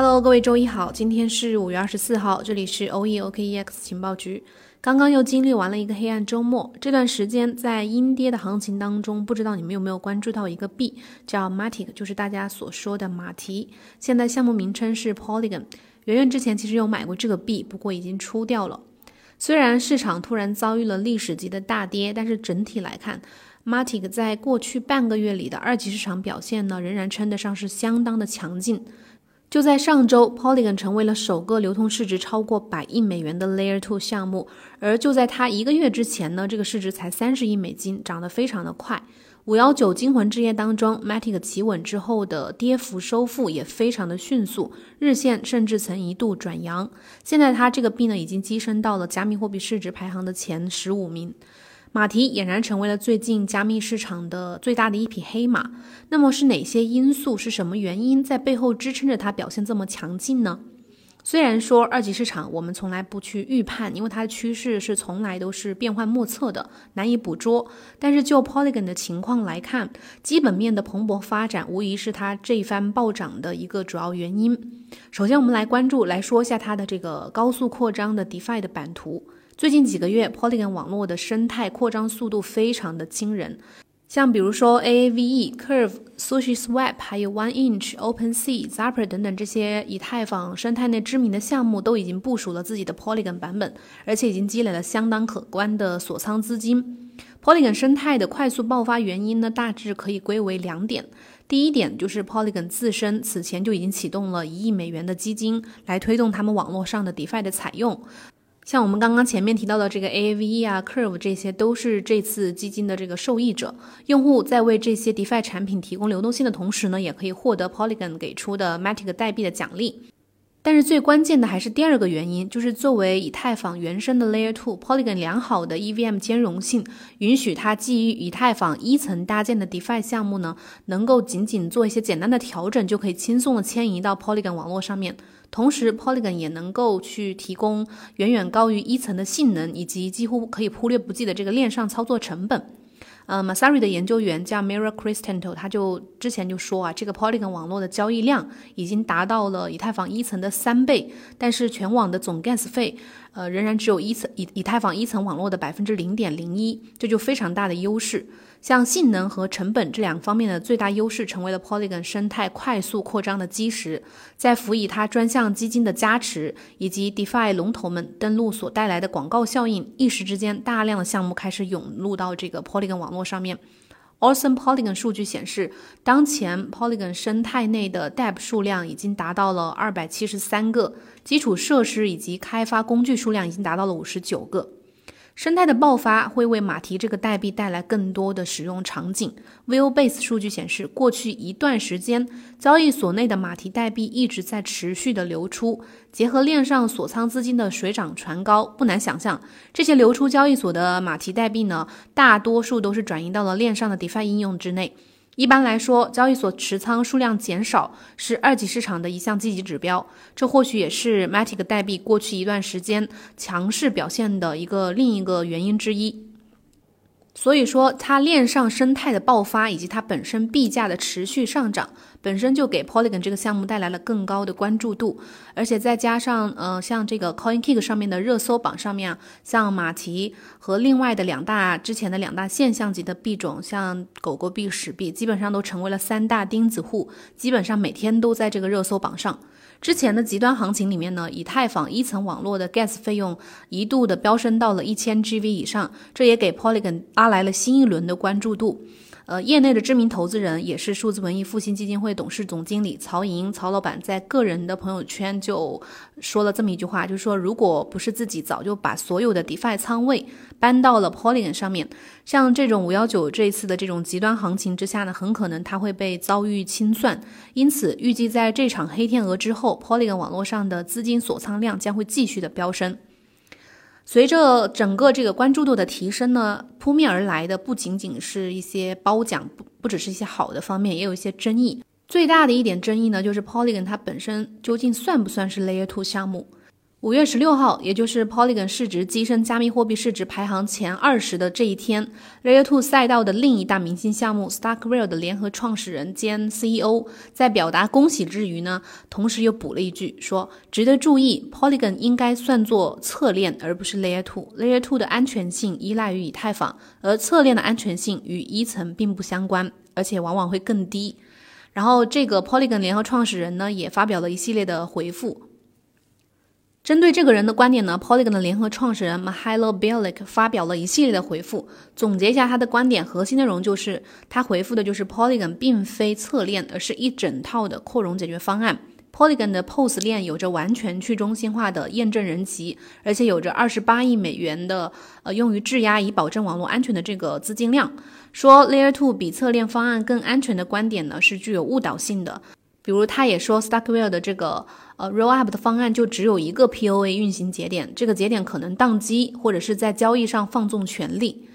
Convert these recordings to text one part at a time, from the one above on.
Hello，各位周一好，今天是五月二十四号，这里是 OEOKEX 情报局。刚刚又经历完了一个黑暗周末，这段时间在阴跌的行情当中，不知道你们有没有关注到一个币叫 Matic，就是大家所说的马蹄，现在项目名称是 Polygon。圆圆之前其实有买过这个币，不过已经出掉了。虽然市场突然遭遇了历史级的大跌，但是整体来看，Matic 在过去半个月里的二级市场表现呢，仍然称得上是相当的强劲。就在上周，Polygon 成为了首个流通市值超过百亿美元的 Layer Two 项目。而就在它一个月之前呢，这个市值才三十亿美金，涨得非常的快。五幺九惊魂之夜当中，Matic 企稳之后的跌幅收复也非常的迅速，日线甚至曾一度转阳。现在它这个币呢，已经跻身到了加密货币市值排行的前十五名。马蹄俨然成为了最近加密市场的最大的一匹黑马。那么是哪些因素，是什么原因在背后支撑着它表现这么强劲呢？虽然说二级市场我们从来不去预判，因为它的趋势是从来都是变幻莫测的，难以捕捉。但是就 Polygon 的情况来看，基本面的蓬勃发展无疑是它这一番暴涨的一个主要原因。首先，我们来关注来说一下它的这个高速扩张的 DeFi 的版图。最近几个月，Polygon 网络的生态扩张速度非常的惊人，像比如说 Aave、Curve、SushiSwap，还有 OneInch、OpenSea、Zapper 等等这些以太坊生态内知名的项目，都已经部署了自己的 Polygon 版本，而且已经积累了相当可观的锁仓资金。Polygon 生态的快速爆发原因呢，大致可以归为两点。第一点就是 Polygon 自身此前就已经启动了一亿美元的基金，来推动他们网络上的 DeFi 的采用。像我们刚刚前面提到的这个 Aave 啊，Curve 这些都是这次基金的这个受益者。用户在为这些 DeFi 产品提供流动性的同时呢，也可以获得 Polygon 给出的 Matic 代币的奖励。但是最关键的还是第二个原因，就是作为以太坊原生的 Layer Two Polygon 良好的 EVM 兼容性，允许它基于以太坊一层搭建的 DeFi 项目呢，能够仅仅做一些简单的调整，就可以轻松的迁移到 Polygon 网络上面。同时，Polygon 也能够去提供远远高于一层的性能，以及几乎可以忽略不计的这个链上操作成本。呃，Masari 的研究员叫 Mira Cristanto，他就之前就说啊，这个 Polygon 网络的交易量已经达到了以太坊一层的三倍，但是全网的总 gas 费，呃，仍然只有一层以以太坊一层网络的百分之零点零一，这就非常大的优势。像性能和成本这两方面的最大优势，成为了 Polygon 生态快速扩张的基石。在辅以它专项基金的加持，以及 DeFi 龙头们登陆所带来的广告效应，一时之间，大量的项目开始涌入到这个 Polygon 网络上面。Awesome Polygon 数据显示，当前 Polygon 生态内的 Dap 数量已经达到了二百七十三个，基础设施以及开发工具数量已经达到了五十九个。生态的爆发会为马蹄这个代币带来更多的使用场景。VOBase 数据显示，过去一段时间，交易所内的马蹄代币一直在持续的流出。结合链上锁仓资金的水涨船高，不难想象，这些流出交易所的马蹄代币呢，大多数都是转移到了链上的 DeFi 应用之内。一般来说，交易所持仓数量减少是二级市场的一项积极指标，这或许也是 Matic 代币过去一段时间强势表现的一个另一个原因之一。所以说，它链上生态的爆发以及它本身币价的持续上涨，本身就给 Polygon 这个项目带来了更高的关注度，而且再加上，呃，像这个 CoinKick 上面的热搜榜上面啊，像马蹄和另外的两大之前的两大现象级的币种，像狗狗币、史币，基本上都成为了三大钉子户，基本上每天都在这个热搜榜上。之前的极端行情里面呢，以太坊一层网络的 gas 费用一度的飙升到了一千 GV 以上，这也给 Polygon 拉来了新一轮的关注度。呃，业内的知名投资人也是数字文艺复兴基金会董事总经理曹莹曹老板在个人的朋友圈就说了这么一句话，就是说，如果不是自己早就把所有的 DeFi 仓位搬到了 Polygon 上面，像这种五幺九这一次的这种极端行情之下呢，很可能它会被遭遇清算。因此，预计在这场黑天鹅之后，Polygon 网络上的资金锁仓量将会继续的飙升。随着整个这个关注度的提升呢，扑面而来的不仅仅是一些褒奖，不不只是一些好的方面，也有一些争议。最大的一点争议呢，就是 Polygon 它本身究竟算不算是 Layer Two 项目？五月十六号，也就是 Polygon 市值跻身加密货币市值排行前二十的这一天，Layer 2赛道的另一大明星项目 Starkware 的联合创始人兼 CEO 在表达恭喜之余呢，同时又补了一句说：“值得注意，Polygon 应该算作侧链而不是 Layer 2。Layer 2的安全性依赖于以太坊，而侧链的安全性与一层并不相关，而且往往会更低。”然后，这个 Polygon 联合创始人呢，也发表了一系列的回复。针对这个人的观点呢，Polygon 的联合创始人 Mihailo b i l i k 发表了一系列的回复。总结一下他的观点，核心内容就是他回复的就是 Polygon 并非侧链，而是一整套的扩容解决方案。Polygon 的 POS 链有着完全去中心化的验证人集，而且有着二十八亿美元的呃用于质押以保证网络安全的这个资金量。说 Layer 2比侧链方案更安全的观点呢，是具有误导性的。比如，他也说，Starkware 的这个呃 Rollup 的方案就只有一个 POA 运行节点，这个节点可能宕机，或者是在交易上放纵权力。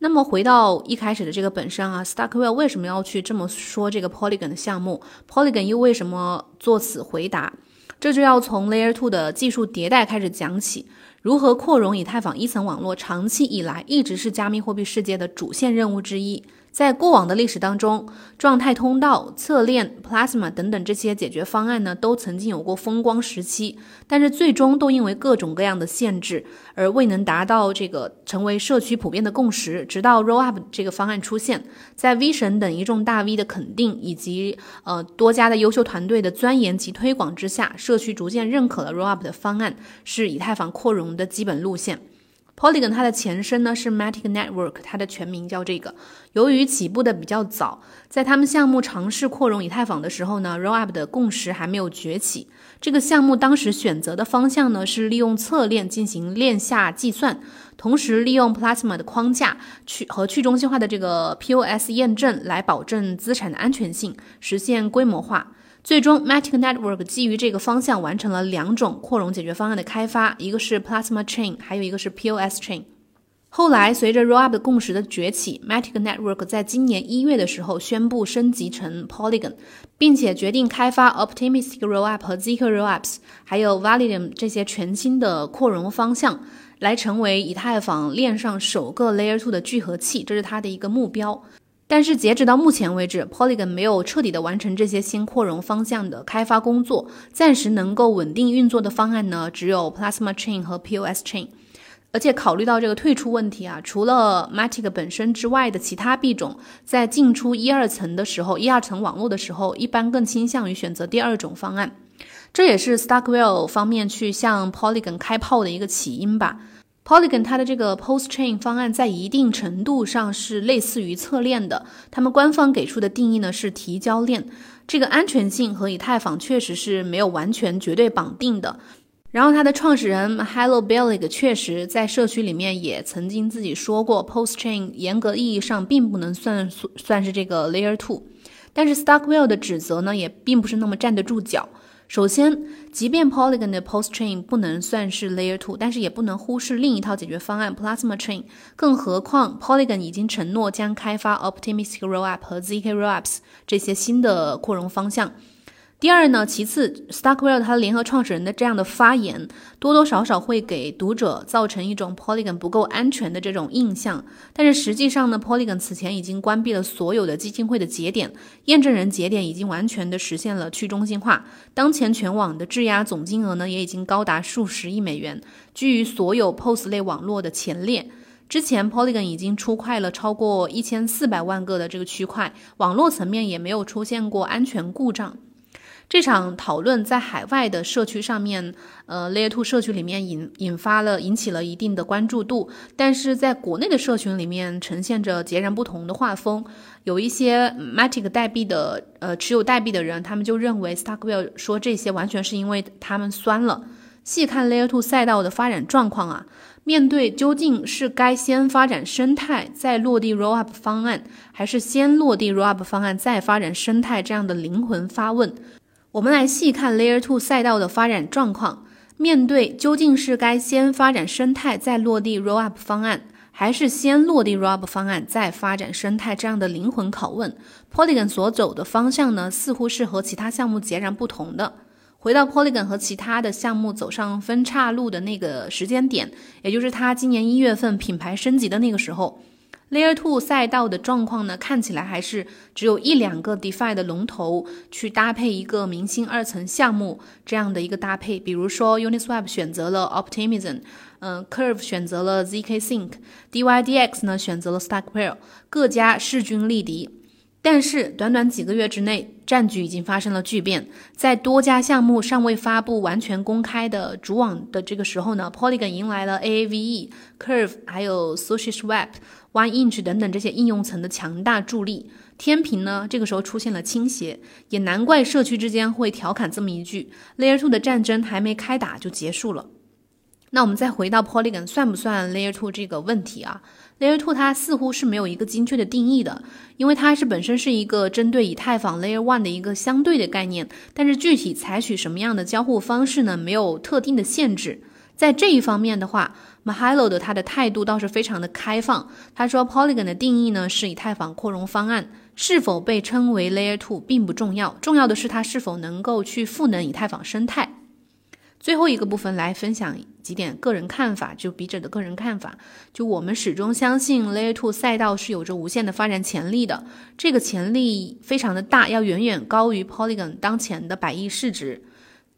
那么回到一开始的这个本身啊，Starkware 为什么要去这么说这个 Polygon 的项目？Polygon 又为什么做此回答？这就要从 Layer 2的技术迭代开始讲起。如何扩容以太坊一层网络，长期以来一直是加密货币世界的主线任务之一。在过往的历史当中，状态通道、侧链、Plasma 等等这些解决方案呢，都曾经有过风光时期，但是最终都因为各种各样的限制而未能达到这个成为社区普遍的共识。直到 Rollup 这个方案出现，在 V 神等一众大 V 的肯定以及呃多家的优秀团队的钻研及推广之下，社区逐渐认可了 Rollup 的方案是以太坊扩容的基本路线。Polygon 它的前身呢是 Matic Network，它的全名叫这个。由于起步的比较早，在他们项目尝试扩容以太坊的时候呢，Rollup 的共识还没有崛起。这个项目当时选择的方向呢是利用侧链进行链下计算，同时利用 Plasma 的框架去和去中心化的这个 POS 验证来保证资产的安全性，实现规模化。最终，Matic Network 基于这个方向完成了两种扩容解决方案的开发，一个是 Plasma Chain，还有一个是 POS Chain。后来，随着 Rollup 的共识的崛起，Matic Network 在今年一月的时候宣布升级成 Polygon，并且决定开发 Optimistic Rollup 和 Zk Rollups，还有 Validium 这些全新的扩容方向，来成为以太坊链上首个 Layer 2的聚合器，这是它的一个目标。但是截止到目前为止，Polygon 没有彻底的完成这些新扩容方向的开发工作。暂时能够稳定运作的方案呢，只有 Plasma Chain 和 POS Chain。而且考虑到这个退出问题啊，除了 Matic 本身之外的其他币种，在进出一二层的时候，一二层网络的时候，一般更倾向于选择第二种方案。这也是 Starkwell 方面去向 Polygon 开炮的一个起因吧。Polygon 它的这个 Post Chain 方案在一定程度上是类似于侧链的，他们官方给出的定义呢是提交链，这个安全性和以太坊确实是没有完全绝对绑定的。然后它的创始人 Hello Bellick 确实在社区里面也曾经自己说过，Post Chain 严格意义上并不能算算是这个 Layer Two，但是 Starkware 的指责呢也并不是那么站得住脚。首先，即便 Polygon 的 Post Chain 不能算是 Layer Two，但是也不能忽视另一套解决方案 Plasma Chain。更何况，Polygon 已经承诺将开发 Optimistic Rollup 和 Zk Rollups 这些新的扩容方向。第二呢，其次，Starkware 他联合创始人的这样的发言，多多少少会给读者造成一种 Polygon 不够安全的这种印象。但是实际上呢，Polygon 此前已经关闭了所有的基金会的节点，验证人节点已经完全的实现了去中心化。当前全网的质押总金额呢，也已经高达数十亿美元，居于所有 POS 类网络的前列。之前 Polygon 已经出块了超过一千四百万个的这个区块，网络层面也没有出现过安全故障。这场讨论在海外的社区上面，呃，Layer Two 社区里面引引发了引起了一定的关注度，但是在国内的社群里面呈现着截然不同的画风。有一些 Matic 代币的呃持有代币的人，他们就认为 Starkware 说这些完全是因为他们酸了。细看 Layer Two 赛道的发展状况啊，面对究竟是该先发展生态再落地 Rollup 方案，还是先落地 Rollup 方案再发展生态这样的灵魂发问。我们来细看 Layer Two 赛道的发展状况。面对究竟是该先发展生态再落地 Rollup 方案，还是先落地 Rollup 方案再发展生态这样的灵魂拷问，Polygon 所走的方向呢，似乎是和其他项目截然不同的。回到 Polygon 和其他的项目走上分岔路的那个时间点，也就是它今年一月份品牌升级的那个时候。Layer Two 赛道的状况呢，看起来还是只有一两个 DeFi 的龙头去搭配一个明星二层项目这样的一个搭配，比如说 Uniswap 选择了 Optimism，嗯，Curve 选择了 zk Sync，DYDX 呢选择了 Stackwell，各家势均力敌。但是短短几个月之内，战局已经发生了巨变。在多家项目尚未发布完全公开的主网的这个时候呢，Polygon 迎来了 Aave、Curve 还有 SushiSwap、OneInch 等等这些应用层的强大助力。天平呢，这个时候出现了倾斜，也难怪社区之间会调侃这么一句：Layer Two 的战争还没开打就结束了。那我们再回到 Polygon 算不算 Layer Two 这个问题啊？Layer Two 它似乎是没有一个精确的定义的，因为它是本身是一个针对以太坊 Layer One 的一个相对的概念，但是具体采取什么样的交互方式呢？没有特定的限制。在这一方面的话，Mahalo 的他的态度倒是非常的开放。他说 Polygon 的定义呢是以太坊扩容方案，是否被称为 Layer Two 并不重要，重要的是它是否能够去赋能以太坊生态。最后一个部分来分享几点个人看法，就笔者的个人看法。就我们始终相信 Layer Two 赛道是有着无限的发展潜力的，这个潜力非常的大，要远远高于 Polygon 当前的百亿市值。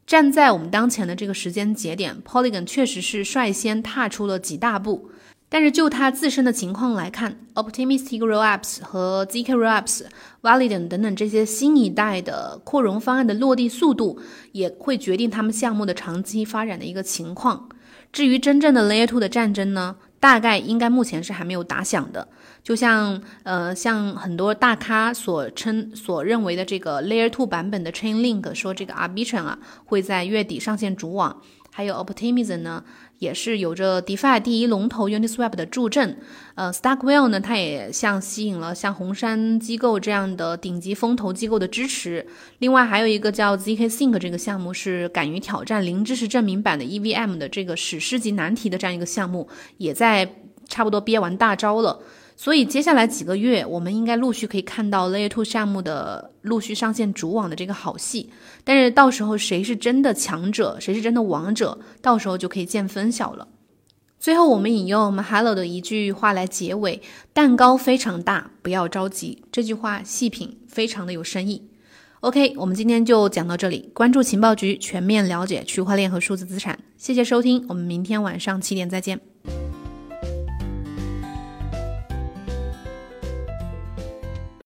站在我们当前的这个时间节点，Polygon 确实是率先踏出了几大步。但是就它自身的情况来看，Optimistic Rollups 和 zk Rollups、Validant 等等这些新一代的扩容方案的落地速度，也会决定他们项目的长期发展的一个情况。至于真正的 Layer Two 的战争呢，大概应该目前是还没有打响的。就像呃，像很多大咖所称、所认为的这个 Layer Two 版本的 Chainlink，说这个 Arbitrum 啊会在月底上线主网。还有 Optimism 呢，也是有着 DeFi 第一龙头 Uniswap 的助阵。呃，Stackwell 呢，它也像吸引了像红杉机构这样的顶级风投机构的支持。另外还有一个叫 zk Sync 这个项目，是敢于挑战零知识证明版的 EVM 的这个史诗级难题的这样一个项目，也在差不多憋完大招了。所以接下来几个月，我们应该陆续可以看到 Layer Two 项目的陆续上线主网的这个好戏。但是到时候谁是真的强者，谁是真的王者，到时候就可以见分晓了。最后，我们引用 Mahalo 的一句话来结尾：“蛋糕非常大，不要着急。”这句话细品，非常的有深意。OK，我们今天就讲到这里。关注情报局，全面了解区块链和数字资产。谢谢收听，我们明天晚上七点再见。